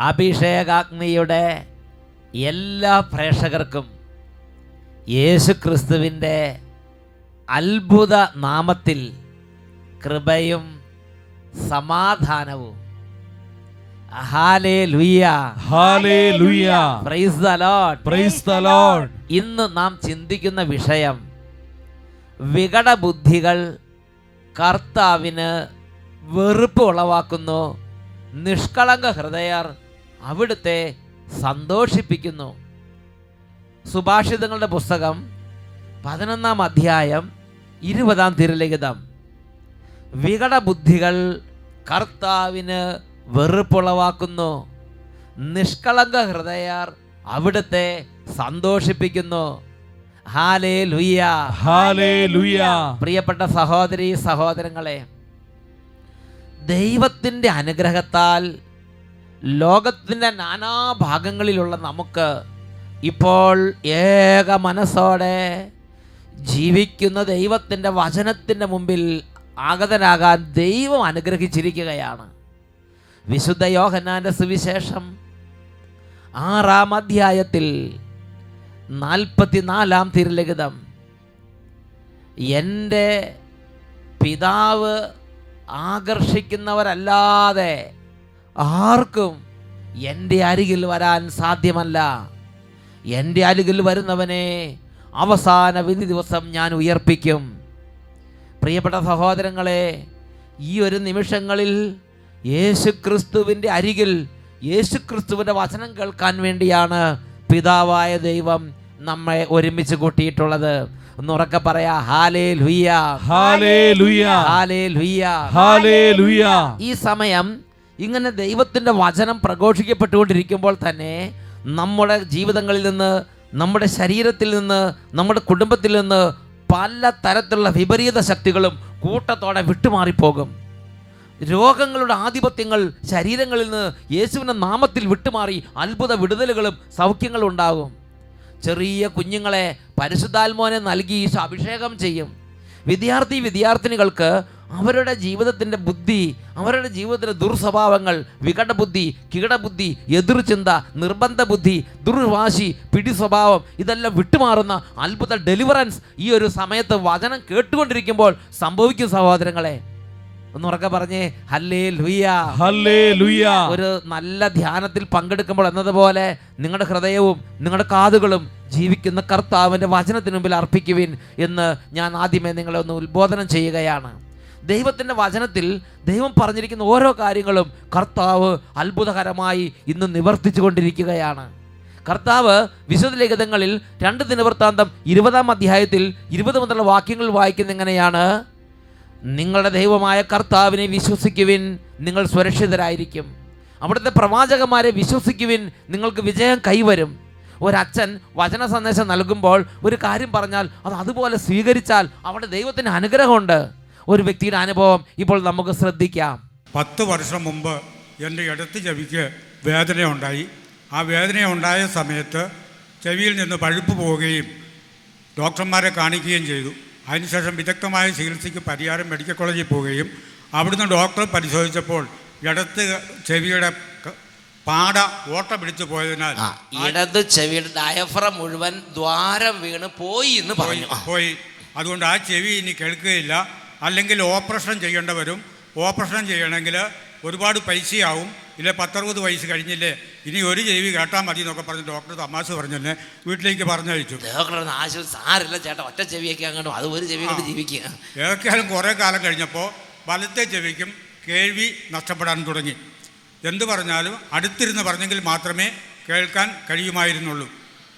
അഭിഷേകാഗ്നിയുടെ എല്ലാ പ്രേക്ഷകർക്കും യേശു ക്രിസ്തുവിന്റെ അത്ഭുത നാമത്തിൽ കൃപയും സമാധാനവും. ഇന്ന് നാം ചിന്തിക്കുന്ന വിഷയം വികടബുദ്ധികൾ കർത്താവിന് വെറുപ്പ് ഉളവാക്കുന്നു നിഷ്കളങ്ക ഹൃദയർ അവിടുത്തെ സന്തോഷിപ്പിക്കുന്നു. സുഭാഷിതങ്ങളുടെ പുസ്തകം പതിനൊന്നാം അധ്യായം ഇരുപതാം തിരുലിഖിതം. വികടബുദ്ധികൾ കർത്താവിന് വെറുപ്പുളവാക്കുന്നു നിഷ്കളങ്ക ഹൃദയർ അവിടുത്തെ സന്തോഷിപ്പിക്കുന്നു. പ്രിയപ്പെട്ട സഹോദരി സഹോദരങ്ങളെ ദൈവത്തിന്റെ അനുഗ്രഹത്താൽ ലോകത്തിന്റെ നാനാഭാഗങ്ങളിലുള്ള നമുക്ക് ഇപ്പോൾ ഏക മനസ്സോടെ ജീവിക്കുന്ന ദൈവത്തിന്റെ വചനത്തിന്റെ മുമ്പിൽ ആഗതനാകാൻ ദൈവം അനുഗ്രഹിച്ചിരിക്കുകയാണ്. വിശുദ്ധ യോഹന്നാന്റെ സുവിശേഷം ആറാം അധ്യായത്തിൽ നാൽപ്പത്തിനാലാം തിരുലഗിതം എന്റെ പിതാവ് ആകർഷിക്കുന്നവരല്ലാതെ ആർക്കും എന്റെ അരികിൽ വരാൻ സാധ്യമല്ല. എന്റെ അരികിൽ വരുന്നവനെ അവസാന വിധി ദിവസം ഞാൻ ഉയർപ്പിക്കും. പ്രിയപ്പെട്ട സഹോദരങ്ങളെ ഈ ഒരു നിമിഷങ്ങളിൽ യേശുക്രിസ്തുവിന്റെ അരികിൽ യേശുക്രിസ്തുവിന്റെ വചനം കേൾക്കാൻ വേണ്ടിയാണ് പിതാവായ ദൈവം നമ്മെ ഒരുമിച്ച് കൂട്ടിയിട്ടുള്ളത്. ഒന്ന് ഉറക്കെ പറയാ ഹാലേ ലുയ്യ ഹാലേ ലുയ്യ ഹാലേലുയ. ഈ സമയം ഇങ്ങനെ ദൈവത്തിന്റെ വചനം പ്രഘോഷിക്കപ്പെട്ടുകൊണ്ടിരിക്കുമ്പോൾ തന്നെ നമ്മുടെ ജീവിതങ്ങളിൽ നിന്ന് നമ്മുടെ ശരീരത്തിൽ നിന്ന് നമ്മുടെ കുടുംബത്തിൽ നിന്ന് പല തരത്തിലുള്ള വിപരീത ശക്തികളും കൂട്ടത്തോടെ വിട്ടുമാറിപ്പോകും. രോഗങ്ങളുടെ ആധിപത്യങ്ങൾ ശരീരങ്ങളിൽ നിന്ന് യേശുവിന്റെ നാമത്തിൽ വിട്ടുമാറി അത്ഭുത വിടുതലുകളും സൗഖ്യങ്ങളും ഉണ്ടാകും. ചെറിയ കുഞ്ഞുങ്ങളെ പരിശുദ്ധാത്മോനെ നൽകി അഭിഷേകം ചെയ്യും. വിദ്യാർത്ഥി വിദ്യാർത്ഥിനികൾക്ക് അവരുടെ ജീവിതത്തിന്റെ ബുദ്ധി അവരുടെ ജീവിതത്തിലെ ദുർസ്വഭാവങ്ങൾ വികടബുദ്ധി കീടബുദ്ധി എതിർചിന്ത നിർബന്ധ ബുദ്ധി ദുർവാശി പിടി സ്വഭാവം ഇതെല്ലാം വിട്ടുമാറുന്ന അത്ഭുത ഡെലിവറൻസ് ഈ ഒരു സമയത്ത് വചനം കേട്ടുകൊണ്ടിരിക്കുമ്പോൾ സംഭവിക്കും സഹോദരങ്ങളെ. ഒന്ന് ഉറക്കെ പറഞ്ഞേ ഹല്ലേ ലുയ ഹല്ലേ ലുയ ഒരു നല്ല ധ്യാനത്തിൽ പങ്കെടുക്കുമ്പോൾ എന്നതുപോലെ നിങ്ങളുടെ ഹൃദയവും നിങ്ങളുടെ കാതുകളും ജീവിക്കുന്ന കർത്താവിന്റെ വചനത്തിന് മുമ്പിൽ അർപ്പിക്കുവിൻ എന്ന് ഞാൻ ആദ്യമേ നിങ്ങളെ ഒന്ന് ഉത്ബോധനം ചെയ്യുകയാണ്. ദൈവത്തിന്റെ വചനത്തിൽ ദൈവം പറഞ്ഞിരിക്കുന്ന ഓരോ കാര്യങ്ങളും കർത്താവ് അത്ഭുതകരമായി ഇന്ന് നിവർത്തിച്ചു കൊണ്ടിരിക്കുകയാണ്. കർത്താവ് വിശുദ്ധ ലിഖിതങ്ങളിൽ രണ്ട് ദിനവൃത്താന്തം ഇരുപതാം അധ്യായത്തിൽ ഇരുപത് മുതലുള്ള വാക്യങ്ങൾ വായിക്കുന്ന എങ്ങനെയാണ്? നിങ്ങളുടെ ദൈവമായ കർത്താവിനെ വിശ്വസിക്കുവിൻ നിങ്ങൾ സുരക്ഷിതരായിരിക്കും. അവിടുത്തെ പ്രവാചകന്മാരെ വിശ്വസിക്കുവിൻ നിങ്ങൾക്ക് വിജയം കൈവരും. ഒരച്ഛൻ വചന സന്ദേശം നൽകുമ്പോൾ ഒരു കാര്യം പറഞ്ഞാൽ അത് അതുപോലെ സ്വീകരിച്ചാൽ അവിടെ ദൈവത്തിന് അനുഗ്രഹമുണ്ട്. ഒരു വ്യക്തിയുടെ അനുഭവം ഇപ്പോൾ നമുക്ക് ശ്രദ്ധിക്കാം. പത്ത് വർഷം മുമ്പ് എന്റെ ഇടത്ത് ചെവിക്ക് വേദന ഉണ്ടായി ആ വേദന ഉണ്ടായ സമയത്ത് ചെവിയിൽ നിന്ന് പഴുപ്പ് പോവുകയും ഡോക്ടർമാരെ കാണിക്കുകയും ചെയ്തു. അതിനുശേഷം വിദഗ്ധമായ ചികിത്സയ്ക്ക് പരിഹാരം മെഡിക്കൽ കോളേജിൽ പോവുകയും അവിടുന്ന് ഡോക്ടർ പരിശോധിച്ചപ്പോൾ ഇടത്ത് ചെവിയുടെ പാട ഓട്ട പിടിച്ചു പോയതിനാൽ ഇടത് ചെവിയുടെ ഡയഫ്രം മുഴുവൻ ദ്വാരം വീണ് പോയി എന്ന് പറഞ്ഞു. പോയി. അതുകൊണ്ട് ആ ചെവി ഇനി കേൾക്കുകയില്ല. അല്ലെങ്കിൽ ഓപ്പറേഷൻ ചെയ്യേണ്ടവരും ഓപ്പറേഷൻ ചെയ്യണമെങ്കിൽ ഒരുപാട് പൈസയാവും. ഇല്ല പത്തറുപത് വയസ്സ് കഴിഞ്ഞില്ലേ? ഇനി ഒരു ചെവി കേട്ടാൽ മതി എന്നൊക്കെ പറഞ്ഞ് ഡോക്ടർ തമാശ പറഞ്ഞെന്നെ വീട്ടിലേക്ക് പറഞ്ഞയച്ചു. ഡോക്ടർ ആശുപത്രി സാരില്ല ചേട്ടാ ഒറ്റ ചെവിയൊക്കെ അങ്ങോട്ട് അത് ഒരു ചെവി കൊണ്ട് ജീവിക്കുക. ഏതൊക്കെയാലും കുറേ കാലം കഴിഞ്ഞപ്പോൾ വലത്തെ ചെവിക്കും കേൾവി നഷ്ടപ്പെടാൻ തുടങ്ങി. എന്ത് പറഞ്ഞാലും അടുത്തിരുന്ന് പറഞ്ഞെങ്കിൽ മാത്രമേ കേൾക്കാൻ കഴിയുമായിരുന്നുള്ളൂ.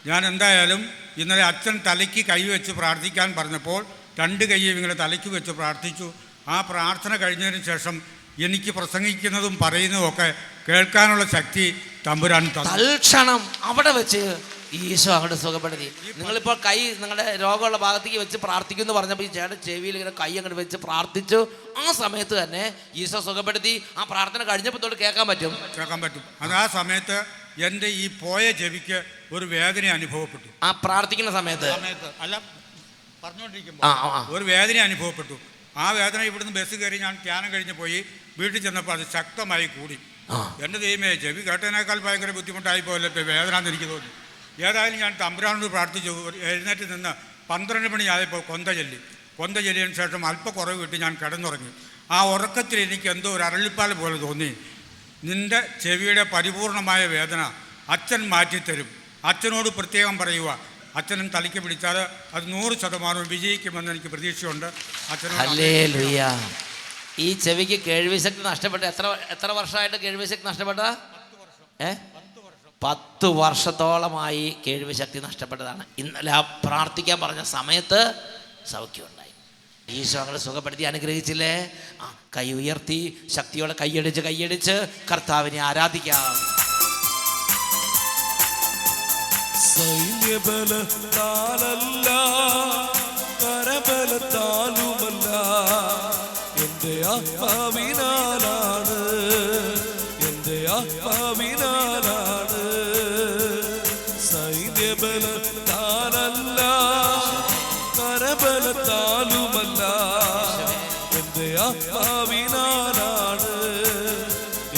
ഞാൻ എന്തായാലും ഇന്നലെ അച്ഛൻ തലയ്ക്ക് കൈവച്ച് പ്രാർത്ഥിക്കാൻ പറഞ്ഞപ്പോൾ രണ്ട് കൈയും ഇങ്ങനെ തലയ്ക്ക് വെച്ച് പ്രാർത്ഥിച്ചു. ആ പ്രാർത്ഥന കഴിഞ്ഞതിന് ശേഷം എനിക്ക് പ്രസംഗിക്കുന്നതും പറയുന്നതും ഒക്കെ കേൾക്കാനുള്ള ശക്തി തമ്പുരാൻ തന്നു. തൽക്ഷണം അവിടെ വെച്ച് ഈശോ അങ്ങോട്ട് സുഖപ്പെടുത്തി. നിങ്ങളിപ്പോൾ കൈ നിങ്ങളുടെ രോഗമുള്ള ഭാഗത്തേക്ക് വെച്ച് പ്രാർത്ഥിക്കുമെന്ന് പറഞ്ഞപ്പോൾ ഈ ചേട്ടൻ ചെവിയിൽ ഇങ്ങനെ കൈ അങ്ങോട്ട് വെച്ച് പ്രാർത്ഥിച്ചു. ആ സമയത്ത് തന്നെ ഈശോ സുഖപ്പെടുത്തി. ആ പ്രാർത്ഥന കഴിഞ്ഞപ്പോൾ തൊട്ട് കേൾക്കാൻ പറ്റും. കേൾക്കാൻ പറ്റും. അത് ആ സമയത്ത് എന്റെ ഈ പോയ ചെവിക്ക് ഒരു വേദന അനുഭവപ്പെട്ടു. ആ പ്രാർത്ഥിക്കുന്ന സമയത്ത്. അല്ല പറഞ്ഞുകൊണ്ടിരിക്കുമ്പോൾ ഒരു വേദന അനുഭവപ്പെട്ടു. ആ വേദന ഇവിടുന്ന് ബസ് കയറി ഞാൻ ധ്യാനം കഴിഞ്ഞ് പോയി. വീട്ടിൽ ചെന്നപ്പോൾ അത് ശക്തമായി കൂടി. എന്റെ ദൈവമേ ചെവി കേട്ടതിനേക്കാൾ ഭയങ്കര ബുദ്ധിമുട്ടായി പോയല്ലോ ഇപ്പോൾ വേദന എന്ന് എനിക്ക് തോന്നി. ഏതായാലും ഞാൻ തമ്പുരാനോട് പ്രാർത്ഥിച്ചു എഴുന്നേറ്റ് നിന്ന് പന്ത്രണ്ട് മണിയായപ്പോൾ കൊന്ത ചൊല്ലി. കൊന്ത ചൊല്ലിയതിന് ശേഷം അല്പ കുറവ് കിട്ടി ഞാൻ കിടന്നുറങ്ങി. ആ ഉറക്കത്തിൽ എനിക്ക് എന്തോ ഒരു അരളിപ്പാൽ പോലെ തോന്നി. നിന്റെ ചെവിയുടെ പരിപൂർണമായ വേദന അച്ഛൻ മാറ്റിത്തരും. അച്ഛനോട് പ്രത്യേകം പറയുക അച്ഛനും തലയ്ക്ക് പിടിച്ചാൽ അത് നൂറ് ശതമാനവും വിജയിക്കുമെന്ന് എനിക്ക് പ്രതീക്ഷയുണ്ട്. അച്ഛനോട് ഈ ചെവിക്ക് കേൾവിശക്തി നഷ്ടപ്പെട്ട എത്ര എത്ര വർഷമായിട്ട് കേൾവിശക്തി നഷ്ടപ്പെട്ട? ഏ? പത്ത് വർഷത്തോളമായി കേൾവിശക്തി നഷ്ടപ്പെട്ടതാണ്. ഇന്നലെ ആ പ്രാർത്ഥിക്കാൻ പറഞ്ഞ സമയത്ത് സൗഖ്യമുണ്ടായി. ഈശോ അങ്ങനെ സുഖപ്പെടുത്തി അനുഗ്രഹിച്ചില്ലേ? ആ കൈ ഉയർത്തി ശക്തിയോടെ കൈയടിച്ച് കൈയടിച്ച് കർത്താവിനെ ആരാധിക്കാം. സൈന്യബലത്താലല്ല കരബലത്താലുമല്ല. എന്റെ ആത്മാവിനാലാണ് എന്റെ ആത്മാവിനാലാണ് സൈന്യബലത്താലല്ല കരബലത്താലുമല്ല. എന്റെ ആത്മാവിനാലാണ്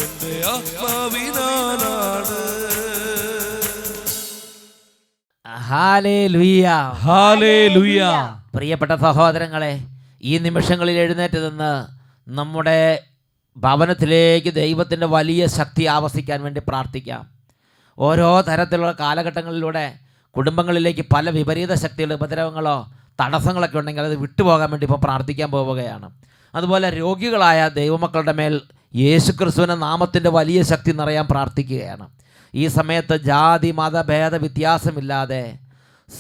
എന്റെ ആത്മാവിനാലാണ് ഹാലേ ലുയ്യ ഹാലേലുയ. പ്രിയപ്പെട്ട സഹോദരങ്ങളെ ഈ നിമിഷങ്ങളിൽ എഴുന്നേറ്റ് നിന്ന് നമ്മുടെ ഭവനത്തിലേക്ക് ദൈവത്തിന്റെ വലിയ ശക്തി ആവസിക്കാൻ വേണ്ടി പ്രാർത്ഥിക്കാം. ഓരോ തരത്തിലുള്ള കാലഘട്ടങ്ങളിലൂടെ കുടുംബങ്ങളിലേക്ക് പല വിപരീത ശക്തികൾ ഉപദ്രവങ്ങളോ തടസ്സങ്ങളൊക്കെ ഉണ്ടെങ്കിൽ അത് വിട്ടുപോകാൻ വേണ്ടി ഇപ്പോൾ പ്രാർത്ഥിക്കാൻ പോവുകയാണ്. അതുപോലെ രോഗികളായ ദൈവമക്കളുടെ മേൽ യേശുക്രിസ്തുവിന്റെ നാമത്തിന്റെ വലിയ ശക്തി നിറയാൻ പ്രാർത്ഥിക്കുകയാണ്. ഈ സമയത്ത് ജാതി മതഭേദ വ്യത്യാസമില്ലാതെ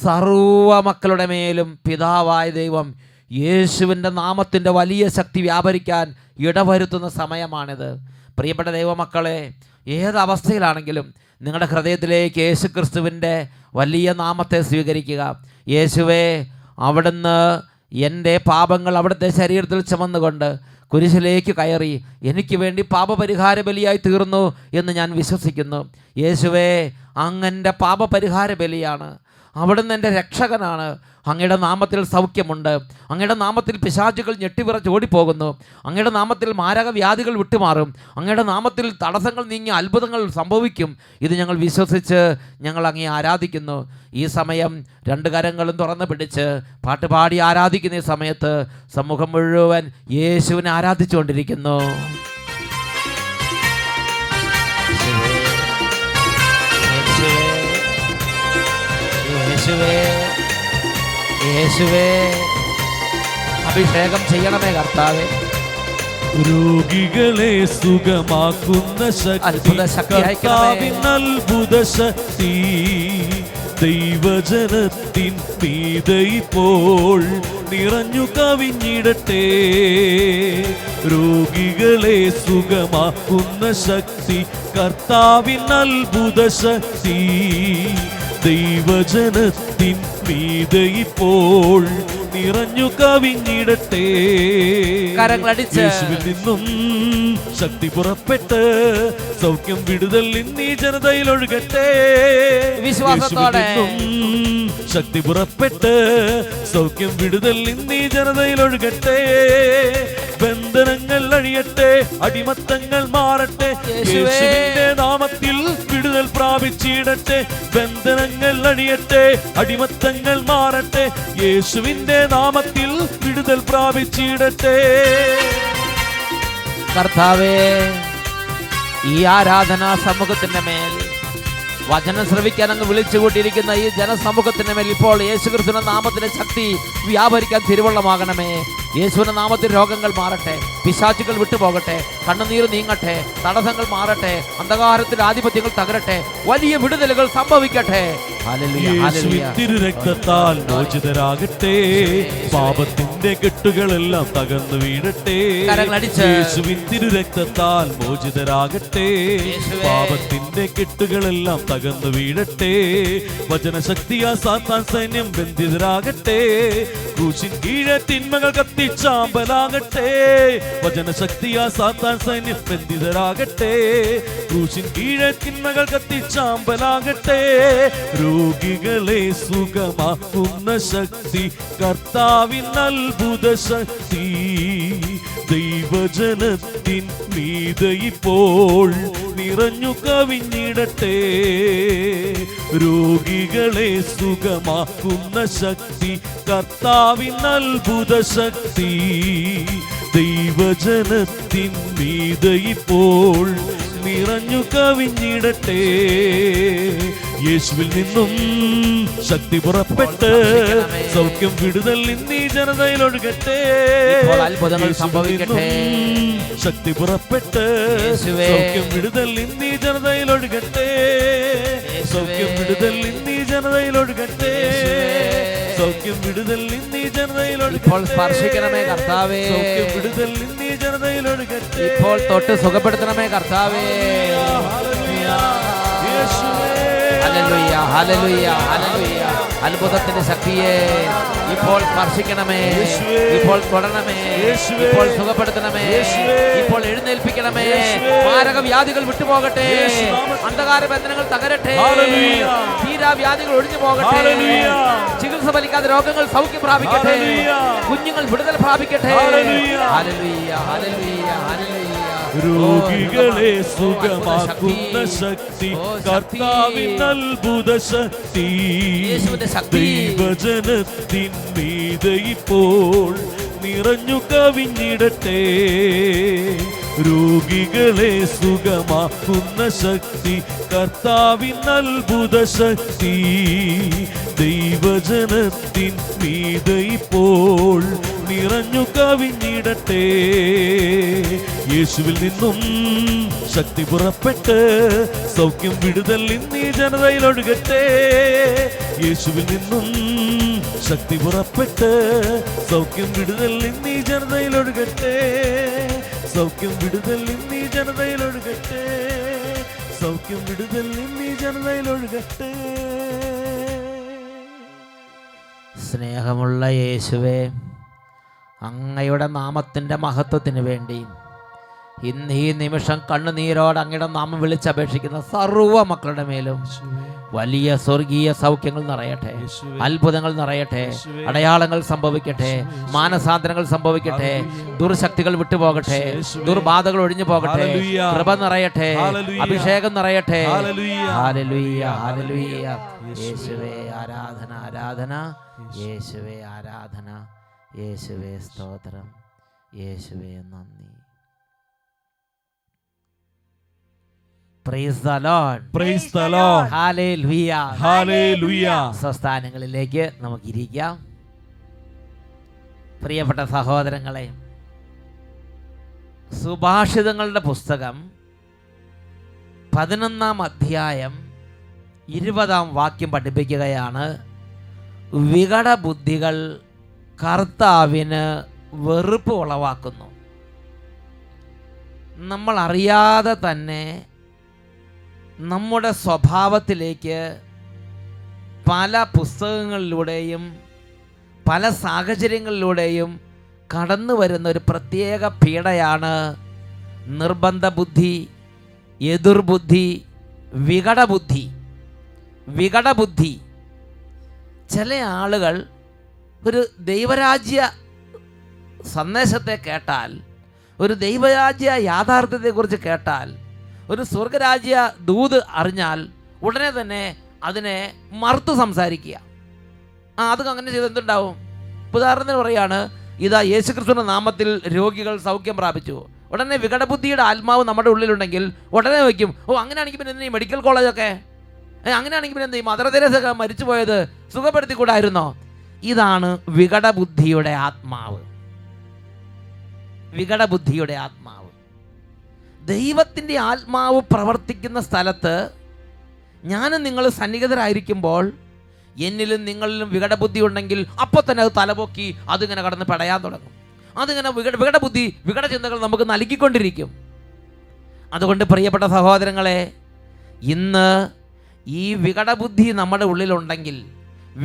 സർവ മക്കളുടെ മേലും പിതാവായ ദൈവം യേശുവിന്റെ നാമത്തിന്റെ വലിയ ശക്തി വ്യാപരിക്കാൻ ഇടവരുത്തുന്ന സമയമാണിത്. പ്രിയപ്പെട്ട ദൈവമക്കളെ ഏത് അവസ്ഥയിലാണെങ്കിലും നിങ്ങളുടെ ഹൃദയത്തിലേക്ക് യേശു ക്രിസ്തുവിന്റെ വലിയ നാമത്തെ സ്വീകരിക്കുക. യേശുവേ അവിടുന്ന് എന്റെ പാപങ്ങൾ അവിടുത്തെ ശരീരത്തിൽ ചുമന്നുകൊണ്ട് കുരിശിലേക്ക് കയറി എനിക്ക് വേണ്ടി പാപപരിഹാര ബലിയായി തീർന്നു എന്ന് ഞാൻ വിശ്വസിക്കുന്നു. യേശുവേ അങ്ങന്റെ പാപപരിഹാര ബലിയാണ് അവിടുന്ന് എന്റെ രക്ഷകനാണ്. അങ്ങയുടെ നാമത്തിൽ സൗഖ്യമുണ്ട്. അങ്ങയുടെ നാമത്തിൽ പിശാചുകൾ ഞെട്ടിവിറച്ച് ഓടിപ്പോകുന്നു. അങ്ങയുടെ നാമത്തിൽ മാരകവ്യാധികൾ വിട്ടുമാറും. അങ്ങയുടെ നാമത്തിൽ തടസ്സങ്ങൾ നീങ്ങി അത്ഭുതങ്ങൾ സംഭവിക്കും. ഇത് ഞങ്ങൾ വിശ്വസിച്ച് ഞങ്ങൾ അങ്ങേ ആരാധിക്കുന്നു. ഈ സമയം രണ്ട് കരങ്ങളും തുറന്ന് പിടിച്ച് പാട്ടുപാടി ആരാധിക്കുന്ന ഈ സമയത്ത് സമൂഹം മുഴുവൻ യേശുവിനെ ആരാധിച്ചുകൊണ്ടിരിക്കുന്നു. യേശുവേ യേശുവേ അഭിഷേകം ചെയ്യണമേ കർത്താവേ. രോഗികളെ സുഖമാക്കുന്ന അത്ഭുത ശക്തി അത്ഭുത ശക്തി. ദൈവജനത്തിൻ പീതയിപ്പോൾ നിറഞ്ഞു കവിഞ്ഞിടട്ടെ. രോഗികളെ സുഖമാക്കുന്ന ശക്തി കർത്താവിൻ അത്ഭുത ശക്തി. ദൈവജനത്തിൻ പീതയിപ്പോൾ നിറഞ്ഞു കവിഞ്ഞിടട്ടെ കരങ്ങളടിച്ച്. നിന്നും ശക്തി പുറപ്പെട്ട് സൗഖ്യം വിടുതൽ ഇന്നീ ജനതയിൽ ഒഴുകട്ടെ. വിശ്വാസത്തോടെ. ശക്തി പുറപ്പെട്ട് സൗഖ്യം വിടുതൽ ഇന്നീ ജനതയിൽ ഒഴുകട്ടെ. ബന്ധനങ്ങൾ അഴിയട്ടെ അടിമത്തങ്ങൾ മാറട്ടെ. യേശുവേ. യേശുവിന്റെ നാമത്തിൽ വിടുതൽ പ്രാപിച്ചിടട്ടെ. ബന്ധനങ്ങൾ അഴിയട്ടെ അടിമത്തങ്ങൾ മാറട്ടെ. യേശുവിന്റെ നാമത്തിൽ വിടുതൽ പ്രാപിച്ചിടട്ടെ. കർത്താവേ ഈ ആരാധനാ സമൂഹത്തിന്റെ മേൽ വചനം ശ്രവിക്കാൻ അങ്ങ് വിളിച്ചു കൂട്ടിയിരിക്കുന്ന ഈ ജനസമൂഹത്തിന്റെ മേൽ ഇപ്പോൾ യേശുക്രിസ്തുവിന്റെ നാമത്തിന്റെ ശക്തി വ്യാപരിക്കാൻ തിരുവള്ളമാകണമേ. യേശുവിന്റെ നാമത്തിൽ രോഗങ്ങൾ മാറട്ടെ പിശാചുകൾ വിട്ടുപോകട്ടെ കണ്ണുനീർ നീങ്ങട്ടെ തടസ്സങ്ങൾ മാറട്ടെ അന്ധകാരത്തിൽ ആധിപത്യങ്ങൾ തകരട്ടെ വലിയ വിടുതലുകൾ സംഭവിക്കട്ടെ രക്തത്താൽ. മോചിതരാകട്ടെ പാപത്തിന്റെ കെട്ടുകളെല്ലാം തകർന്നു വീഴട്ടെ. യേശുവിൻ തിരുരക്തത്താൽ മോചിതരാകട്ടെ. പാപത്തിന്റെ കെട്ടുകളെല്ലാം തകർന്നു വീഴട്ടെ വചനശക്തിയാ സാത്താൻ സൈന്യം ബന്ധിതരാകട്ടെ ക്രൂശിൻ കീഴെ തിന്മകൾ കത്തിച്ചാമ്പലാകട്ടെ. വചനശക്തിയാ സാത്താൻ സൈന്യം ബന്ധിതരാകട്ടെ. ക്രൂശിൻ കീഴെ തിന്മകൾ കത്തിച്ചാമ്പലാകട്ടെ. രോഗികളെ സുഖമാക്കുന്ന ശക്തി കർത്താവിൻ അത്ഭുത ശക്തി ദൈവജനത്തിൻ മീതെ ഇപ്പോൾ നിറഞ്ഞു കവിഞ്ഞിടട്ടെ. രോഗികളെ സുഖമാക്കുന്ന ശക്തി കർത്താവിൻ അത്ഭുത ശക്തി ദൈവജനത്തിൻ മീത ഇപ്പോൾ നിറഞ്ഞു കവിഞ്ഞിടട്ടെ. യേശുവിൽ നിന്നും ശക്തി പുറപ്പെട്ട് സൗഖ്യം വിടുതൽ ഇന്നീ ജനതയിൽ ഒഴുകട്ടെ. അത്ഭുതങ്ങൾ സംഭവിക്കട്ടെ. ശക്തി പുറപ്പെട്ട്. സൗഖ്യം വിടുതൽ ഇന്നീ ജനതയിൽ ഒഴുകട്ടെ. സൗഖ്യം വിടുതൽ ഇന്നീ ജനതയിൽ ഒഴുകട്ടെ. സൗഖ്യം വിടുതൽ ഇന്നീ ജനതയിൽ ഇപ്പോൾ സ്പർശിക്കണമേ കർത്താവേ. സൗഖ്യം വിടുതൽ ഇന്നീ ജനതയിൽ ഒഴുകട്ടെ. ഇപ്പോൾ തൊട്ട് സുഖപ്പെടുത്തണമേ കർത്താവേ. അത്ഭുതത്തിന്റെ ശക്തിയെ ഇപ്പോൾ സ്പർശിക്കണമേ. ഇപ്പോൾ തൊടണമേ. ഇപ്പോൾ സുഖപ്പെടുത്തണമേ. ഇപ്പോൾ എഴുന്നേൽപ്പിക്കണമേ. മാരക വ്യാധികൾ വിട്ടുപോകട്ടെ. അന്ധകാര ബന്ധനങ്ങൾ തകരട്ടെ. ഹല്ലേലൂയ. തീരാ വ്യാധികൾ ഒഴിഞ്ഞു പോകട്ടെ. ചികിത്സ ഫലിക്കാതെ രോഗങ്ങൾ സൗഖ്യം പ്രാപിക്കട്ടെ. കുഞ്ഞുങ്ങൾ വിടുതൽ പ്രാപിക്കട്ടെ. ഹല്ലേലൂയ ഹല്ലേലൂയ ഹല്ലേലൂയ. രോഗികളെ സുഖമാക്കുന്ന ശക്തി. കർത്താവിൻ അത്ഭുത ശക്തി. ദൈവജനത്തിൻ മീത ഇപ്പോൾ നിറഞ്ഞു കവിഞ്ഞിടട്ടെ. രോഗികളെ സുഖമാക്കുന്ന ശക്തി കർത്താവിൻ അത്ഭുത ശക്തി. ദൈവജനത്തിൻ മീതെ ഇപ്പോൾ നിറഞ്ഞു കവിഞ്ഞിടട്ടെ. യേശുവിൽ നിന്നും ശക്തി പുറപ്പെട്ട് സൗഖ്യം വിടുതൽ ഇന്നീ ജനതയിൽ ഒഴുകട്ടെ. യേശുവിൽ നിന്നും ശക്തി പുറപ്പെട്ട് സൗഖ്യം വിടുതൽ ഇന്നീ ജനതയിൽ ഒഴുകട്ടെ. സൗഖ്യം വിടുതൽ ഇന്നീ ജനതയിൽ ഒഴുകട്ടെ. സൗഖ്യം വിടുതൽ ഇന്നീ ജനതയിൽ ഒഴുകട്ടെ. സ്നേഹമുള്ള യേശുവേ അങ്ങയുടെ നാമത്തിന്റെ മഹത്വത്തിന് വേണ്ടി ഇന്ന് ഈ നിമിഷം കണ്ണുനീരോട് അങ്ങയുടെ നാമം വിളിച്ചപേക്ഷിക്കുന്ന സർവ മക്കളുടെ മേലും വലിയ സ്വർഗീയ സൗഖ്യങ്ങൾ നിറയട്ടെ. അത്ഭുതങ്ങൾ നിറയട്ടെ. അടയാളങ്ങൾ സംഭവിക്കട്ടെ. മാനസാന്തരങ്ങൾ സംഭവിക്കട്ടെ. ദുർശക്തികൾ വിട്ടുപോകട്ടെ. ദുർബാധകൾ ഒഴിഞ്ഞു പോകട്ടെ. കൃപ നിറയട്ടെ. അഭിഷേകം നിറയട്ടെ. യേശുവേ. ആരാധന. ആരാധന. യേശുവേ. ആരാധന. യേശുവേ. സ്തോത്രം. യേശുവേ. നന്ദി. Praise the Lord praise the Lord hallelujah ഹല്ലേലൂയ സ്വസ്ഥാനങ്ങളിലേക്ക് നമുക്കിരിക്കാം. പ്രിയപ്പെട്ട സഹോദരങ്ങളെ സുഭാഷിതങ്ങളുടെ പുസ്തകം പതിനൊന്നാം അധ്യായം ഇരുപതാം വാക്യം പഠിപ്പിക്കുകയാണ്. വികടബുദ്ധികൾ കർത്താവിന് വെറുപ്പ് ഉളവാക്കുന്നു. നമ്മൾ അറിയാതെ തന്നെ നമ്മുടെ സ്വഭാവത്തിലേക്ക് പല പുസ്തകങ്ങളിലൂടെയും പല സാഹചര്യങ്ങളിലൂടെയും കടന്നു വരുന്ന ഒരു പ്രത്യേക പീഡയാണ് നിർബന്ധ ബുദ്ധി എതിർബുദ്ധി വികടബുദ്ധി. വികടബുദ്ധി. ചില ആളുകൾ ഒരു ദൈവരാജ്യ സന്ദേശത്തെ കേട്ടാൽ ഒരു ദൈവരാജ്യ യാഥാർത്ഥ്യത്തെക്കുറിച്ച് കേട്ടാൽ ഒരു സ്വർഗരാജ്യ ദൂത് അറിഞ്ഞാൽ ഉടനെ തന്നെ അതിനെ മറുത്തു സംസാരിക്കുക. ആ അത് അങ്ങനെ ചെയ്ത് എന്തുണ്ടാവും? ഉദാഹരണത്തിന് പറയാണ് ഇതാ യേശുക്രിസ്തുവിന്റെ നാമത്തിൽ രോഗികൾ സൗഖ്യം പ്രാപിച്ചു. ഉടനെ വികടബുദ്ധിയുടെ ആത്മാവ് നമ്മുടെ ഉള്ളിലുണ്ടെങ്കിൽ ഉടനെ വയ്ക്കും. ഓ അങ്ങനെയാണെങ്കിൽ പിന്നെ ഈ മെഡിക്കൽ കോളേജൊക്കെ? അങ്ങനെയാണെങ്കിൽ പിന്നെ എന്ത് ഈ മദർ തെരേസൊക്കെ മരിച്ചു പോയത് സുഖപ്പെടുത്തിക്കൂടായിരുന്നോ? ഇതാണ് വികടബുദ്ധിയുടെ ആത്മാവ്. വികടബുദ്ധിയുടെ ആത്മാവ്. ദൈവത്തിന്റെ ആത്മാവ് പ്രവർത്തിക്കുന്ന സ്ഥലത്ത് ഞാനും നിങ്ങൾ സന്നിഹിതരായിരിക്കുമ്പോൾ എന്നിലും നിങ്ങളിലും വികടബുദ്ധി ഉണ്ടെങ്കിൽ അപ്പോൾ തന്നെ അത് തലപൊക്കി അതിങ്ങനെ കടന്ന് പടയാൻ തുടങ്ങും. അതിങ്ങനെ വികട വികടബുദ്ധി വികട ചിന്തകൾ നമുക്ക് നൽകിക്കൊണ്ടിരിക്കും. അതുകൊണ്ട് പ്രിയപ്പെട്ട സഹോദരങ്ങളെ ഇന്ന് ഈ വികടബുദ്ധി നമ്മുടെ ഉള്ളിലുണ്ടെങ്കിൽ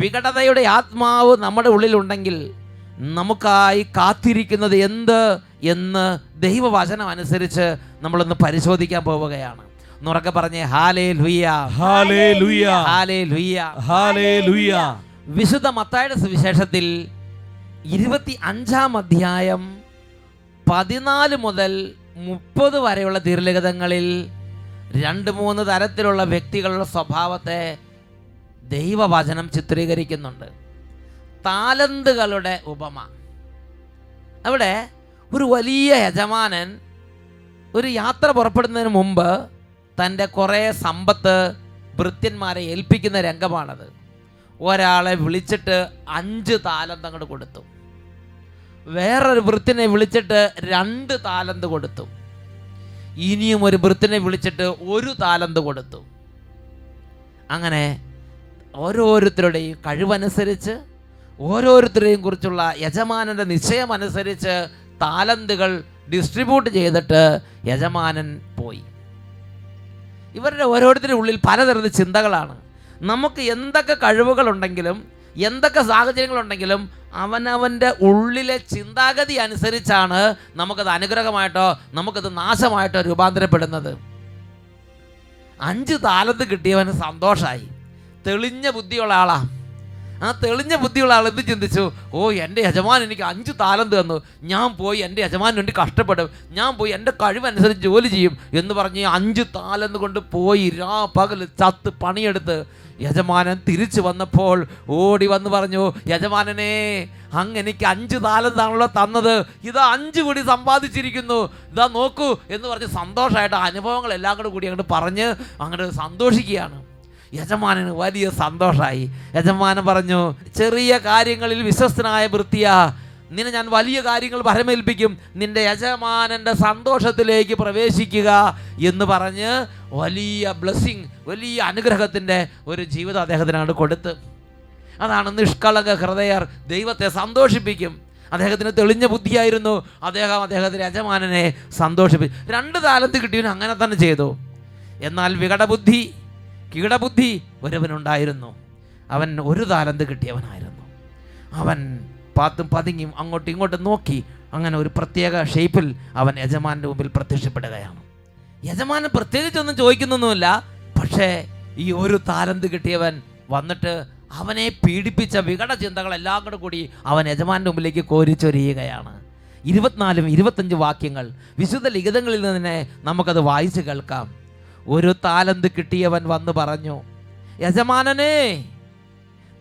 വികടതയുടെ ആത്മാവ് നമ്മുടെ ഉള്ളിലുണ്ടെങ്കിൽ നമുക്കായി കാത്തിരിക്കുന്നത് എന്ത് എന്ന് ദൈവവചനം അനുസരിച്ച് നമ്മളൊന്ന് പരിശോധിക്കാൻ പോവുകയാണ്. എന്നുറക്കെ പറഞ്ഞേ ഹാലേ ലുയ്യ ഹാലേലുയ. ഹാലേ ലുയ്യ ഹാലേലുയ. വിശുദ്ധ മത്തായുടെ സുവിശേഷത്തിൽ ഇരുപത്തി അഞ്ചാം അധ്യായം പതിനാല് മുതൽ മുപ്പത് വരെയുള്ള ദീർഘതങ്ങളിൽ രണ്ട് മൂന്ന് തരത്തിലുള്ള വ്യക്തികളുടെ സ്വഭാവത്തെ ദൈവവചനം ചിത്രീകരിക്കുന്നുണ്ട്. താലന്തുകളുടെ ഉപമ. അവിടെ ഒരു വലിയ യജമാനൻ ഒരു യാത്ര പുറപ്പെടുന്നതിന് മുമ്പ് തന്റെ കുറേ സമ്പത്ത് ഭൃത്യന്മാരെ ഏൽപ്പിക്കുന്ന രംഗമാണത്. ഒരാളെ വിളിച്ചിട്ട് അഞ്ച് താലന്ത് അങ്ങോട്ട് കൊടുത്തു. വേറൊരു വൃത്തിനെ വിളിച്ചിട്ട് രണ്ട് താലന്ത് കൊടുത്തു. ഇനിയും ഒരു വൃത്തിനെ വിളിച്ചിട്ട് ഒരു താലന്ത് കൊടുത്തു. അങ്ങനെ ഓരോരുത്തരുടെയും കഴിവനുസരിച്ച് ഓരോരുത്തരെയും കുറിച്ചുള്ള യജമാനന്റെ നിശ്ചയമനുസരിച്ച് താലന്തുകൾ ഡിസ്ട്രിബ്യൂട്ട് ചെയ്തിട്ട് യജമാനൻ പോയി. ഇവരുടെ ഓരോരുത്തരുടെ ഉള്ളിൽ പലതരത്തിൽ ചിന്തകളാണ്. നമുക്ക് എന്തൊക്കെ കഴിവുകളുണ്ടെങ്കിലും എന്തൊക്കെ സാഹചര്യങ്ങളുണ്ടെങ്കിലും അവനവന്റെ ഉള്ളിലെ ചിന്താഗതി അനുസരിച്ചാണ് നമുക്കത് അനുഗ്രഹമായിട്ടോ നമുക്കത് നാശമായിട്ടോ രൂപാന്തരപ്പെടുന്നത്. അഞ്ച് താലത്ത് കിട്ടിയവന് സന്തോഷമായി തെളിഞ്ഞ ബുദ്ധിയുള്ള ആളാ. ആ തെളിഞ്ഞ ബുദ്ധിയുള്ള ആൾ എന്ത് ചിന്തിച്ചു? ഓ എന്റെ യജമാൻ എനിക്ക് അഞ്ച് താലം തന്നു. ഞാൻ പോയി എന്റെ യജമാൻ വേണ്ടി കഷ്ടപ്പെടും. ഞാൻ പോയി എന്റെ കഴിവനുസരിച്ച് ജോലി ചെയ്യും. എന്ന് പറഞ്ഞ് അഞ്ച് താലം കൊണ്ട് പോയി രാ പകൽ ചത്ത് പണിയെടുത്ത് യജമാനൻ തിരിച്ചു വന്നപ്പോൾ ഓടി വന്ന് പറഞ്ഞു യജമാനനെ അങ്ങ് എനിക്ക് അഞ്ച് താലന്താണല്ലോ തന്നത്. ഇതാ അഞ്ച് കൂടി സമ്പാദിച്ചിരിക്കുന്നു. ഇതാ നോക്കൂ. എന്ന് പറഞ്ഞ് സന്തോഷമായിട്ട് അനുഭവങ്ങളെല്ലാം കൂടെ കൂടി അങ്ങോട്ട് പറഞ്ഞ് അങ്ങോട്ട് സന്തോഷിക്കുകയാണ്. യജമാനന് വലിയ സന്തോഷമായി യജമാനൻ പറഞ്ഞു ചെറിയ കാര്യങ്ങളിൽ വിശ്വസ്തനായ വൃത്തിയ. നിന്നെ ഞാൻ വലിയ കാര്യങ്ങൾ ഭരമേൽപ്പിക്കും നിന്റെ യജമാനന്റെ സന്തോഷത്തിലേക്ക് പ്രവേശിക്കുക. എന്ന് പറഞ്ഞ് വലിയ ബ്ലെസ്സിങ് വലിയ അനുഗ്രഹത്തിന്റെ ഒരു ജീവിതം അദ്ദേഹത്തിനാണ് കൊടുത്ത്. അതാണ് നിഷ്കളങ്ക ഹൃദയർ ദൈവത്തെ സന്തോഷിപ്പിക്കും. അദ്ദേഹത്തിന് തെളിഞ്ഞ ബുദ്ധിയായിരുന്നു. അദ്ദേഹം അദ്ദേഹത്തിന്റെ യജമാനനെ സന്തോഷിപ്പിച്ചു രണ്ട് താലത്ത് കിട്ടിയവന് അങ്ങനെ തന്നെ ചെയ്തു. എന്നാൽ വികടബുദ്ധി കീടബുദ്ധി ഒരുവനുണ്ടായിരുന്നു. അവൻ ഒരു താലന്ത് കിട്ടിയവനായിരുന്നു. അവൻ പാത്തും പതുങ്ങിയും അങ്ങോട്ടും ഇങ്ങോട്ടും നോക്കി അങ്ങനെ ഒരു പ്രത്യേക ഷേപ്പിൽ അവൻ യജമാന്റെ മുമ്പിൽ പ്രത്യക്ഷപ്പെടുകയാണ്. യജമാനൻ പ്രത്യേകിച്ചൊന്നും ചോദിക്കുന്നൊന്നുമില്ല. പക്ഷേ ഈ ഒരു താലന്ത് കിട്ടിയവൻ വന്നിട്ട് അവനെ പീഡിപ്പിച്ച വികട ചിന്തകളെല്ലാം കൂടെ കൂടി അവൻ യജമാന്റെ മുമ്പിലേക്ക് കോരിച്ചൊരിയുകയാണ്. ഇരുപത്തിനാലും ഇരുപത്തഞ്ച് വാക്യങ്ങൾ വിശുദ്ധ ലിഖിതങ്ങളിൽ നിന്ന് തന്നെ നമുക്കത് വായിച്ച് കേൾക്കാം. ഒരു താലന്ത് കിട്ടിയവൻ വന്ന് പറഞ്ഞു യജമാനനെ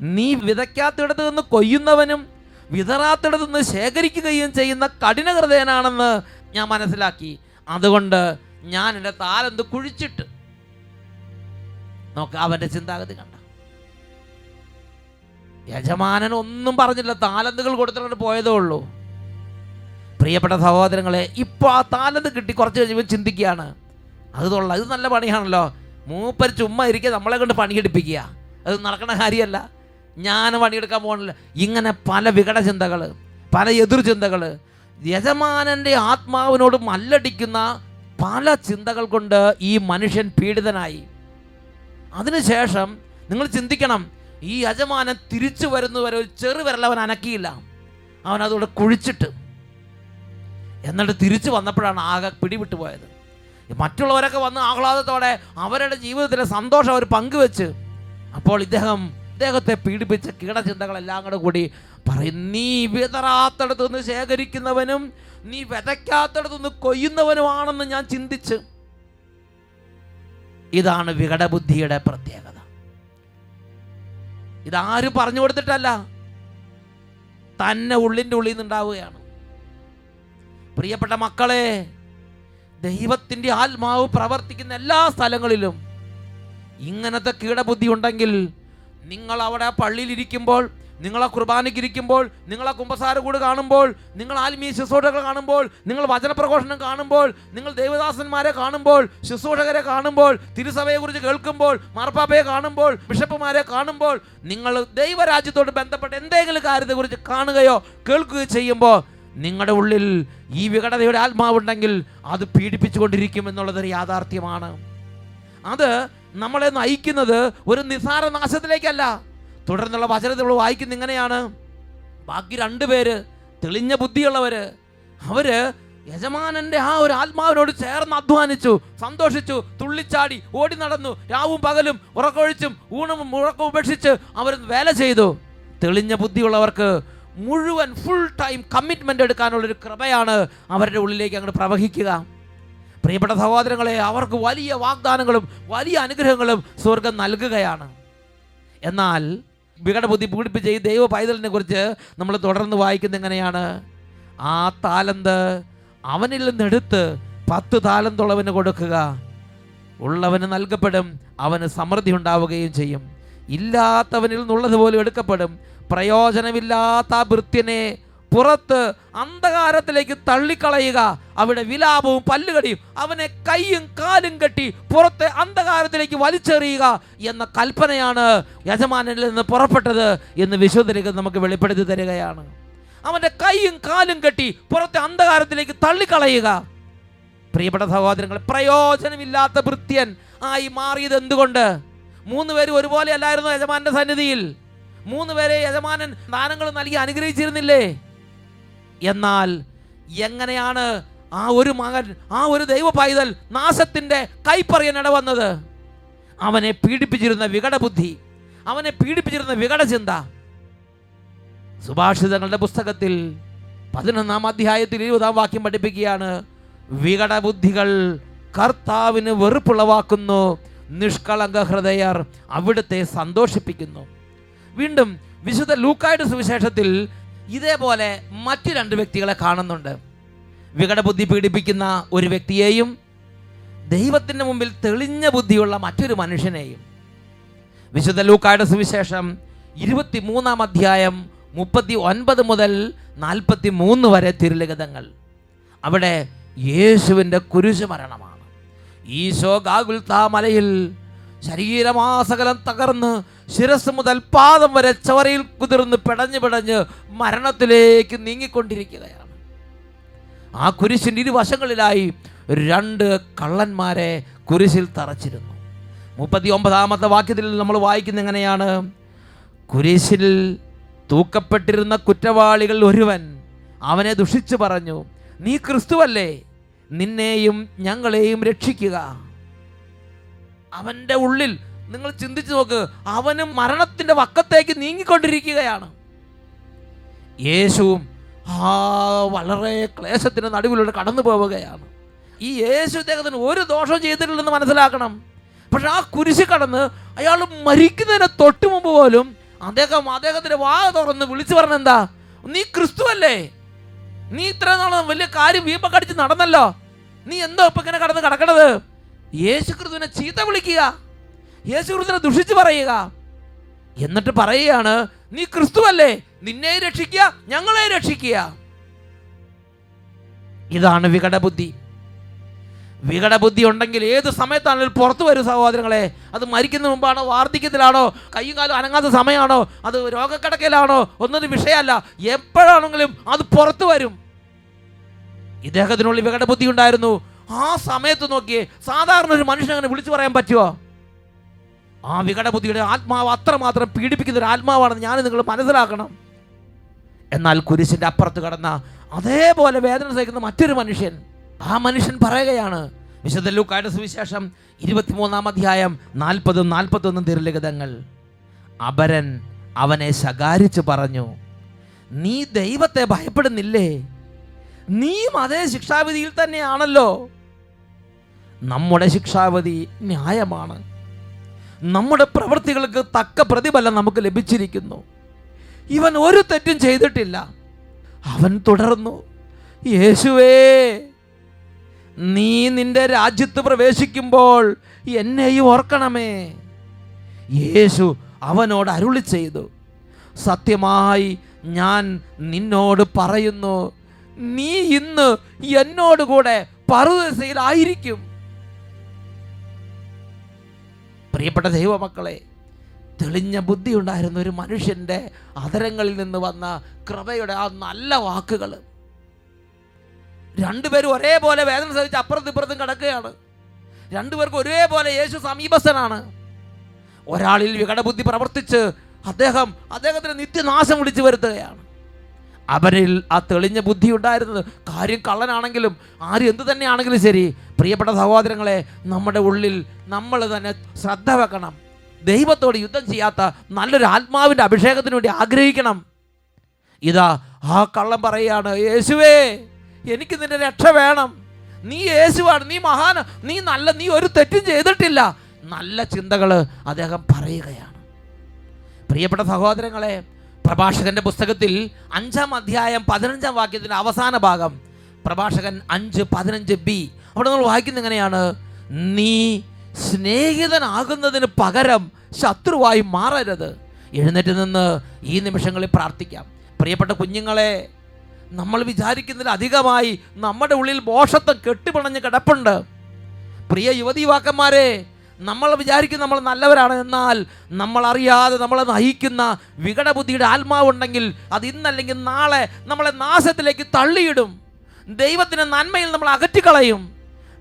നീ വിതയ്ക്കാത്തിടത്ത് നിന്ന് കൊയ്യുന്നവനും വിതറാത്തിടത്ത് നിന്ന് ശേഖരിക്കുകയും ചെയ്യുന്ന കഠിന ഹൃദയനാണെന്ന് ഞാൻ മനസ്സിലാക്കി. അതുകൊണ്ട് ഞാൻ എന്റെ താലന്ത് കുഴിച്ചിട്ട് നോക്ക അവന്റെ ചിന്താഗതി കണ്ട. യജമാനൻ ഒന്നും പറഞ്ഞില്ല താലന്തുകൾ കൊടുത്തിട്ട് പോയതേ ഉള്ളൂ. പ്രിയപ്പെട്ട സഹോദരങ്ങളെ ഇപ്പോൾ ആ താലന്ത് കിട്ടി കുറച്ച് കഴിയുമ്പോൾ ചിന്തിക്കുകയാണ് അത് തൊള്ള ഇത് നല്ല പണിയാണല്ലോ. മൂപ്പർ ചുമ്മാ ഇരിക്കുക നമ്മളെ കൊണ്ട് പണിയെടുപ്പിക്കുക അത് നടക്കണ കാര്യമല്ല. ഞാൻ പണിയെടുക്കാൻ പോകണില്ല ഇങ്ങനെ പല വികട ചിന്തകൾ പല എതിർ ചിന്തകൾ യജമാനന്റെ ആത്മാവിനോട് മല്ലടിക്കുന്ന പല ചിന്തകൾ കൊണ്ട് ഈ മനുഷ്യൻ പീഡിതനായി. അതിനുശേഷം നിങ്ങൾ ചിന്തിക്കണം ഈ യജമാനൻ തിരിച്ചു വരുന്നവരെ ഒരു ചെറുവിരൽ അവൻ അനക്കിയില്ല. അവൻ അതോടെ കുഴിച്ചിട്ട്. എന്നിട്ട് തിരിച്ചു വന്നപ്പോഴാണ് ആകെ പിടിവിട്ടു പോയത്. മറ്റുള്ളവരൊക്കെ വന്ന് ആഹ്ലാദത്തോടെ അവരുടെ ജീവിതത്തിലെ സന്തോഷം അവർ പങ്കുവെച്ച് അപ്പോൾ ഇദ്ദേഹം ഇദ്ദേഹത്തെ പീഡിപ്പിച്ച കീടചിന്തകളെല്ലാം കൂടെ കൂടി പറയും നീ വിതറാത്തടത്തു നിന്ന് ശേഖരിക്കുന്നവനും നീ വിതയ്ക്കാത്തടത്തു നിന്ന് കൊയ്യുന്നവനുമാണെന്ന് ഞാൻ ചിന്തിച്ച്. ഇതാണ് വികടബുദ്ധിയുടെ പ്രത്യേകത. ഇതാരും പറഞ്ഞു കൊടുത്തിട്ടല്ല തന്നെ ഉള്ളിന്റെ ഉള്ളിൽ നിന്നുണ്ടാവുകയാണ്. പ്രിയപ്പെട്ട മക്കളെ ദൈവത്തിന്റെ ആത്മാവ് പ്രവർത്തിക്കുന്ന എല്ലാ സ്ഥലങ്ങളിലും ഇങ്ങനത്തെ കീടബുദ്ധി ഉണ്ടെങ്കിൽ നിങ്ങൾ അവിടെ പള്ളിയിലിരിക്കുമ്പോൾ നിങ്ങളെ കുർബാനയ്ക്കിരിക്കുമ്പോൾ നിങ്ങളെ കുമ്പസാര കൂട് കാണുമ്പോൾ നിങ്ങൾ ആത്മീയ ശുശ്രൂഷകൾ കാണുമ്പോൾ നിങ്ങൾ വചനപ്രഘോഷണം കാണുമ്പോൾ നിങ്ങൾ ദേവദാസന്മാരെ കാണുമ്പോൾ ശുശ്രൂഷകരെ കാണുമ്പോൾ തിരുസഭയെക്കുറിച്ച് കേൾക്കുമ്പോൾ മാർപ്പാപ്പയെ കാണുമ്പോൾ ബിഷപ്പുമാരെ കാണുമ്പോൾ നിങ്ങൾ ദൈവരാജ്യത്തോട് ബന്ധപ്പെട്ട എന്തെങ്കിലും കാര്യത്തെക്കുറിച്ച് കാണുകയോ കേൾക്കുകയോ ചെയ്യുമ്പോൾ നിങ്ങളുടെ ഉള്ളിൽ ഈ വികടതയുടെ ആത്മാവുണ്ടെങ്കിൽ അത് പീഡിപ്പിച്ചുകൊണ്ടിരിക്കും എന്നുള്ളതൊരു യാഥാർത്ഥ്യമാണ്. അത് നമ്മളെ നയിക്കുന്നത് ഒരു നിസാര നാശത്തിലേക്കല്ല. തുടർന്നുള്ള വചനത്തിൽ വായിക്കുന്ന ഇങ്ങനെയാണ്. ബാക്കി രണ്ടുപേര് തെളിഞ്ഞ ബുദ്ധിയുള്ളവര് അവർ യജമാനന്റെ ആ ഒരു ആത്മാവിനോട് ചേർന്ന് അധ്വാനിച്ചു സന്തോഷിച്ചു തുള്ളിച്ചാടി ഓടി നടന്നു രാവും പകലും ഉറക്കൊഴിച്ചും ഊണും ഉറക്കം ഉപേക്ഷിച്ച് അവർ വേല ചെയ്തു. തെളിഞ്ഞ ബുദ്ധിയുള്ളവർക്ക് മുഴുവൻ ഫുൾ ടൈം കമ്മിറ്റ്മെന്റ് എടുക്കാനുള്ളൊരു കൃപയാണ് അവരുടെ ഉള്ളിലേക്ക് അങ്ങോട്ട് പ്രവഹിക്കുക. പ്രിയപ്പെട്ട സഹോദരങ്ങളെ അവർക്ക് വലിയ വാഗ്ദാനങ്ങളും വലിയ അനുഗ്രഹങ്ങളും സ്വർഗം നൽകുകയാണ്. എന്നാൽ വികടബുദ്ധി പീഡിപ്പിച്ച ഈ ദൈവ പൈതലിനെ കുറിച്ച് നമ്മൾ തുടർന്ന് വായിക്കുന്നത് എങ്ങനെയാണ്? ആ താലന്ത് അവനിൽ നിന്നെടുത്ത് പത്ത് താലന്തുള്ളവന് കൊടുക്കുക. ഉള്ളവന് നൽകപ്പെടും അവന് സമൃദ്ധി ഉണ്ടാവുകയും ചെയ്യും. ഇല്ലാത്തവനിൽ നിന്നുള്ളത് പോലും എടുക്കപ്പെടും. പ്രയോജനമില്ലാത്ത ആ ഭൃത്യനെ പുറത്ത് അന്ധകാരത്തിലേക്ക് തള്ളിക്കളയുക. അവിടെ വിലാപവും പല്ലുകടിയും അവനെ കൈയും കാലും കെട്ടി പുറത്തെ അന്ധകാരത്തിലേക്ക് വലിച്ചെറിയുക എന്ന കൽപ്പനയാണ് യജമാനിൽ നിന്ന് പുറപ്പെട്ടത് എന്ന് വിശുദ്ധരിക നമുക്ക് വെളിപ്പെടുത്തി തരികയാണ്. അവന്റെ കൈയും കാലും കെട്ടി പുറത്തെ അന്ധകാരത്തിലേക്ക് തള്ളിക്കളയുക. പ്രിയപ്പെട്ട സഹോദരങ്ങൾ പ്രയോജനമില്ലാത്ത ഭൃത്യൻ ആയി മാറിയത് എന്തുകൊണ്ട് മൂന്ന് പേര് ഒരുപോലെ അല്ലായിരുന്നു യജമാന്റെ സന്നിധിയിൽ. മൂന്ന് പേരെ യജമാനൻ ദാനങ്ങൾ നൽകി അനുഗ്രഹിച്ചിരുന്നില്ലേ? എന്നാൽ എങ്ങനെയാണ് ആ ഒരു മകൻ ആ ഒരു ദൈവ പൈതൽ നാശത്തിന്റെ കൈപ്പറിയാൻ ഇടവന്നത് അവനെ പീഡിപ്പിച്ചിരുന്ന വികടബുദ്ധി അവനെ പീഡിപ്പിച്ചിരുന്ന വികടചിന്ത. സുഭാഷിതങ്ങളുടെ പുസ്തകത്തിൽ പതിനൊന്നാം അധ്യായത്തിൽ ഇരുപതാം വാക്യം പഠിപ്പിക്കുകയാണ് വികടബുദ്ധികൾ കർത്താവിന് വെറുപ്പുളവാക്കുന്നു നിഷ്കളങ്ക ഹൃദയർ അവിടുത്തെ സന്തോഷിപ്പിക്കുന്നു. വീണ്ടും വിശുദ്ധ ലൂക്കായുടെ സുവിശേഷത്തിൽ ഇതേപോലെ മറ്റു രണ്ട് വ്യക്തികളെ കാണുന്നുണ്ട്. വികടബുദ്ധി പീഡിപ്പിക്കുന്ന ഒരു വ്യക്തിയെയും ദൈവത്തിന്റെ മുമ്പിൽ തെളിഞ്ഞ ബുദ്ധിയുള്ള മറ്റൊരു മനുഷ്യനെയും. വിശുദ്ധ ലൂക്കായുടെ സുവിശേഷം ഇരുപത്തി മൂന്നാം അധ്യായം മുപ്പത്തി ഒൻപത് മുതൽ നാൽപ്പത്തി മൂന്ന് വരെ തിരുലിഖിതങ്ങൾ. അവിടെ യേശുവിന്റെ കുരിശു മരണമാണ് ഈശോ ഗാഗുൽത്താ മലയിൽ ശരീരമാസകലം തകർന്ന് ശിരസ് മുതൽ പാദം വരെ ചവറയിൽ കുതിർന്ന് പിടഞ്ഞു പിടഞ്ഞ് മരണത്തിലേക്ക് നീങ്ങിക്കൊണ്ടിരിക്കുകയാണ്. ആ കുരിശിന്റെ ഇരുവശങ്ങളിലായി രണ്ട് കള്ളന്മാരെ കുരിശിൽ തറച്ചിരുന്നു. മുപ്പത്തി ഒമ്പതാമത്തെ വാക്യത്തിൽ നമ്മൾ വായിക്കുന്ന എങ്ങനെയാണ്? കുരിശിൽ തൂക്കപ്പെട്ടിരുന്ന കുറ്റവാളികൾ ഒരുവൻ അവനെ ദുഷിച്ചു പറഞ്ഞു നീ ക്രിസ്തുവല്ലേ? നിന്നെയും ഞങ്ങളെയും രക്ഷിക്കുക. അവന്റെ ഉള്ളിൽ നിങ്ങൾ ചിന്തിച്ചു നോക്ക് അവനും മരണത്തിന്റെ വക്കത്തേക്ക് നീങ്ങിക്കൊണ്ടിരിക്കുകയാണ്. യേശുവും ആ വളരെ ക്ലേശത്തിന്റെ നടുവിലൂടെ കടന്നു പോവുകയാണ്. ഈ യേശു ഇദ്ദേഹത്തിന് ഒരു ദോഷം ചെയ്തിട്ടില്ലെന്ന് മനസ്സിലാക്കണം. പക്ഷെ ആ കുരിശ് കടന്ന് അയാൾ മരിക്കുന്നതിന് തൊട്ട് മുമ്പ് പോലും അദ്ദേഹം അദ്ദേഹത്തിന്റെ വാ തുറന്ന് വിളിച്ചു പറഞ്ഞെന്താ? നീ ക്രിസ്തുവല്ലേ? നീ ഇത്ര നാളും വലിയ കാര്യം വീമ്പ കടിച്ച് നടന്നല്ലോ? നീ എന്തോ ഇപ്പൊ ഇങ്ങനെ കടന്ന് കടക്കണത്? യേശു ക്രിസ്തുവിനെ ചീത്ത വിളിക്കുക. യേശു ക്രിസ്തുവിനെ ദുഷിച്ച് പറയുക. എന്നിട്ട് പറയുകയാണ് നീ ക്രിസ്തുവല്ലേ നിന്നെ രക്ഷിക്കുക ഞങ്ങളെ രക്ഷിക്കുക. ഇതാണ് വികടബുദ്ധി. വികടബുദ്ധി ഉണ്ടെങ്കിൽ ഏത് സമയത്താണെങ്കിലും പുറത്തു വരും സഹോദരങ്ങളെ. അത് മരിക്കുന്ന മുമ്പാണോ വാർദ്ധക്യത്തിലാണോ കൈയും കാലും അനങ്ങാത്ത സമയമാണോ അത് രോഗക്കിടക്കയിലാണോ ഒന്നൊരു വിഷയമല്ല. എപ്പോഴാണെങ്കിലും അത് പുറത്തു വരും. ഇദ്ദേഹത്തിനുള്ളിൽ വികടബുദ്ധി ഉണ്ടായിരുന്നു. ആ സമയത്ത് നോക്കിയേ സാധാരണ ഒരു മനുഷ്യൻ അങ്ങനെ വിളിച്ചു പറയാൻ പറ്റുമോ ആ വികട വികടബുദ്ധിയുടെ ആത്മാവ് അത്രമാത്രം പീഡിപ്പിക്കുന്ന ഒരു ആത്മാവാണെന്ന് ഞാൻ നിങ്ങൾ മനസ്സിലാക്കണം. എന്നാൽ കുരിശിന്റെ അപ്പുറത്ത് കടന്ന അതേപോലെ വേദന സഹിക്കുന്ന മറ്റൊരു മനുഷ്യൻ ആ മനുഷ്യൻ പറയുകയാണ് വിശുദ്ധ ലൂക്കായുടെ സുവിശേഷം ഇരുപത്തിമൂന്നാം അധ്യായം നാൽപ്പതും നാൽപ്പത്തൊന്നും തിരുലിഖിതങ്ങൾ അപരൻ അവനെ ശകാരിച്ച് പറഞ്ഞു നീ ദൈവത്തെ ഭയപ്പെടുന്നില്ലേ? നീയും അതേ ശിക്ഷാവിധിയിൽ തന്നെയാണല്ലോ. നമ്മുടെ ശിക്ഷാവിധി ന്യായമാണ്. നമ്മുടെ പ്രവൃത്തികൾക്ക് തക്ക പ്രതിഫലം നമുക്ക് ലഭിച്ചിരിക്കുന്നു. ഇവൻ ഒരു തെറ്റും ചെയ്തിട്ടില്ല. അവൻ തുടർന്നു യേശുവേ നീ നിന്റെ രാജ്യത്ത് പ്രവേശിക്കുമ്പോൾ എന്നെയും ഓർക്കണമേ. യേശു അവനോട് അരുളി ചെയ്തു സത്യമായി ഞാൻ നിന്നോട് പറയുന്നു നീ ഇന്ന് എന്നോട് കൂടെ പറുദശയിലായിരിക്കും പ്രിയപ്പെട്ട ദൈവമക്കളെ തെളിഞ്ഞ ബുദ്ധി ഉണ്ടായിരുന്ന ഒരു മനുഷ്യന്റെ അതരങ്ങളിൽ നിന്ന് വന്ന കൃപയുടെ ആ നല്ല വാക്കുകൾ. രണ്ടുപേരും ഒരേപോലെ വേദന സഹിച്ച് അപ്പുറത്തും ഇപ്പുറത്തും കിടക്കുകയാണ്. രണ്ടുപേർക്കും ഒരേപോലെ യേശു സമീപസ്ഥനാണ്. ഒരാളിൽ വികടബുദ്ധി പ്രവർത്തിച്ച് അദ്ദേഹം അദ്ദേഹത്തിന് നിത്യനാശം വിളിച്ചു വരുത്തുകയാണ്. അവരിൽ ആ തെളിഞ്ഞ ബുദ്ധി ഉണ്ടായിരുന്നത്. കാര്യം കള്ളനാണെങ്കിലും ആര് എന്ത് തന്നെയാണെങ്കിലും ശരി. പ്രിയപ്പെട്ട സഹോദരങ്ങളെ നമ്മുടെ ഉള്ളിൽ നമ്മൾ തന്നെ ശ്രദ്ധ വെക്കണം. ദൈവത്തോട് യുദ്ധം ചെയ്യാത്ത നല്ലൊരു ആത്മാവിന്റെ അഭിഷേകത്തിന് വേണ്ടി ആഗ്രഹിക്കണം. ഇതാ ആ കള്ളം പറയുകയാണ് യേശുവേ എനിക്ക് നിന്റെ രക്ഷ വേണം. നീ യേശുവാണ് നീ മഹാന നീ നല്ല നീ ഒരു തെറ്റും ചെയ്തിട്ടില്ല. നല്ല ചിന്തകൾ അദ്ദേഹം പറയുകയാണ്. പ്രിയപ്പെട്ട സഹോദരങ്ങളെ പ്രഭാഷകന്റെ പുസ്തകത്തിൽ അഞ്ചാം അധ്യായം പതിനഞ്ചാം വാക്യത്തിന്റെ അവസാന ഭാഗം. പ്രഭാഷകൻ അഞ്ച് പതിനഞ്ച് ബി. അവിടെ നമ്മൾ വായിക്കുന്ന എങ്ങനെയാണ്? നീ സ്നേഹിതനാകുന്നതിന് പകരം ശത്രുവായി മാറരുത്. എഴുന്നേറ്റ് നിന്ന് ഈ നിമിഷങ്ങളിൽ പ്രാർത്ഥിക്കാം. പ്രിയപ്പെട്ട കുഞ്ഞുങ്ങളെ നമ്മൾ വിചാരിക്കുന്നതിൽ അധികമായി നമ്മുടെ ഉള്ളിൽ മോഷത്വം കെട്ടിപ്പിണഞ്ഞ് കിടപ്പുണ്ട്. പ്രിയ യുവതി യുവാക്കന്മാരെ നമ്മൾ വിചാരിക്കും നമ്മൾ നല്ലവരാണ് എന്നാൽ നമ്മൾ അറിയാതെ നമ്മളെ നയിക്കുന്ന വികടബുദ്ധിയുടെ ആത്മാവുണ്ടെങ്കിൽ അത് ഇന്നല്ലെങ്കിൽ നാളെ നമ്മളെ നാശത്തിലേക്ക് തള്ളിയിടും. ദൈവത്തിന്റെ നന്മയിൽ നമ്മൾ അകറ്റിക്കളയും.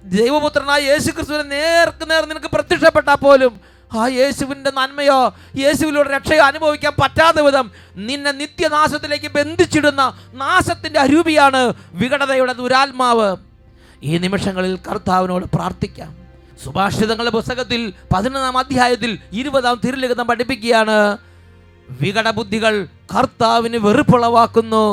ദൈവപുത്രനായ യേശു ക്രിസ്തുവിനെ നേർക്ക് നേർ നിനക്ക് പ്രത്യക്ഷപ്പെട്ടാൽ പോലും ആ യേശുവിന്റെ നന്മയോ യേശുവിലൂടെ രക്ഷയോ അനുഭവിക്കാൻ പറ്റാത്ത വിധം നിന്നെ നിത്യനാശത്തിലേക്ക് ബന്ധിച്ചിടുന്ന നാശത്തിന്റെ അരൂപിയാണ് വികടതയുടെ ദുരാത്മാവ്. ഈ നിമിഷങ്ങളിൽ കർത്താവിനോട് പ്രാർത്ഥിക്കാം. സുഭാഷിതങ്ങളുടെ പുസ്തകത്തിൽ പതിനൊന്നാം അധ്യായത്തിൽ ഇരുപതാം തിരുലിഖിതം പഠിപ്പിക്കുകയാണ്. വികടബുദ്ധികൾ കർത്താവിന് വെറുപ്പുളവാക്കുന്നു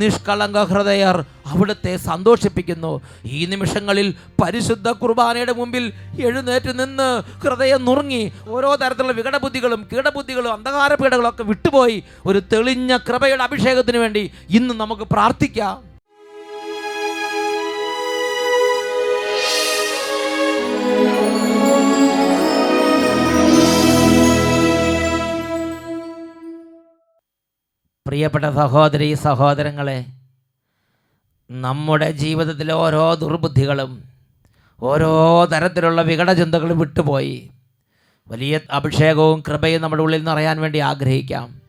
നിഷ്കളങ്ക ഹൃദയർ അവിടുത്തെ സന്തോഷിപ്പിക്കുന്നു. ഈ നിമിഷങ്ങളിൽ പരിശുദ്ധ കുർബാനയുടെ മുമ്പിൽ എഴുന്നേറ്റ് നിന്ന് ഹൃദയം നുറുങ്ങി ഓരോ തരത്തിലുള്ള വികടബുദ്ധികളും കീടബുദ്ധികളും അന്ധകാര പീഡകളും ഒക്കെ വിട്ടുപോയി. ഒരു തെളിഞ്ഞ കൃപയുടെ അഭിഷേകത്തിന് വേണ്ടി ഇന്ന് നമുക്ക് പ്രാർത്ഥിക്കാം. പ്രിയപ്പെട്ട സഹോദരി സഹോദരങ്ങളെ നമ്മുടെ ജീവിതത്തിലെ ഓരോ ദുർബുദ്ധികളും ഓരോ തരത്തിലുള്ള വികടചിന്തകളും വിട്ടുപോയി. വലിയ അഭിഷേകവും കൃപയും നമ്മുടെ ഉള്ളിൽ നിറയാൻ വേണ്ടി ആഗ്രഹിക്കാം.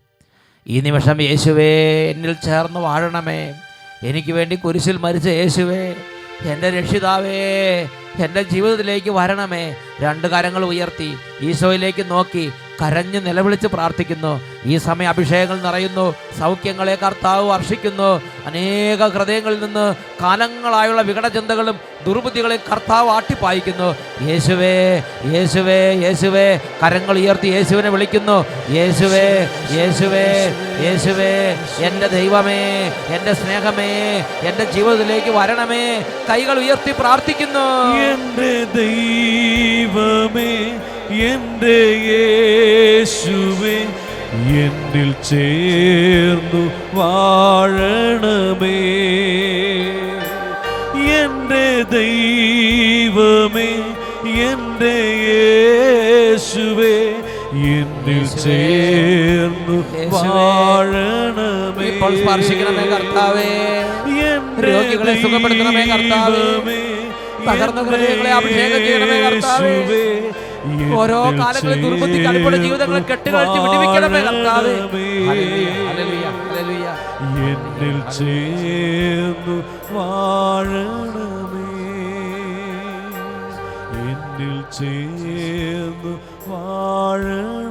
ഈ നിമിഷം യേശുവേ എന്നിൽ ചേർന്ന് വാഴണമേ. എനിക്ക് വേണ്ടി കുരിശിൽ മരിച്ച യേശുവേ എന്റെ രക്ഷിതാവേ എന്റെ ജീവിതത്തിലേക്ക് വരണമേ. രണ്ട് കാര്യങ്ങൾ ഉയർത്തി ഈശോയിലേക്ക് നോക്കി കരഞ്ഞ് നിലവിളിച്ച് പ്രാർത്ഥിക്കുന്നു. ഈ സമയം അഭിഷേകങ്ങൾ നിറയുന്നു. സൗഖ്യങ്ങളെ കർത്താവ് വർഷിക്കുന്നു. അനേക ഹൃദയങ്ങളിൽ നിന്ന് കാലങ്ങളായുള്ള വികടചിന്തകളും ദുർബുദ്ധികളെ കർത്താവ് ആട്ടിപ്പായിക്കുന്നു. യേശുവേ യേശുവേ യേശുവേ കരങ്ങൾ ഉയർത്തി യേശുവിനെ വിളിക്കുന്നു. യേശുവേ യേശുവേ യേശുവേ എന്റെ ദൈവമേ എന്റെ സ്നേഹമേ എന്റെ ജീവിതത്തിലേക്ക് വരണമേ. കൈകൾ ഉയർത്തി പ്രാർത്ഥിക്കുന്നു. എന്റെ ദൈവമേ എന്റെ യേശുവേ എന്നിൽ ചേർന്നു വാഴണമേ എന്റെ ദൈവമേ എന്റെ യേശുവേ എന്നിൽ ചേർന്നു വാഴണമേ സ്പർശിക്കണമേ കർത്താവേ രോഗികളെ സുഖപ്പെടുത്തണമേ കർത്താവേ. തകർന്ന ഹൃദയങ്ങളെ അഭിഷേകം ചെയ്യണമേ കർത്താവേ. ഓരോ കാലങ്ങളിൽ ദുർബുദ്ധി കളിപ്പുള്ള ജീവിതങ്ങളെ കെട്ടുകളിച്ച് വിടിവിക്കണമേ കർത്താവേ. എന്നിൽ ചേർന്നു വാഴണമേ. എന്നിൽ ചേർന്നു വാഴണം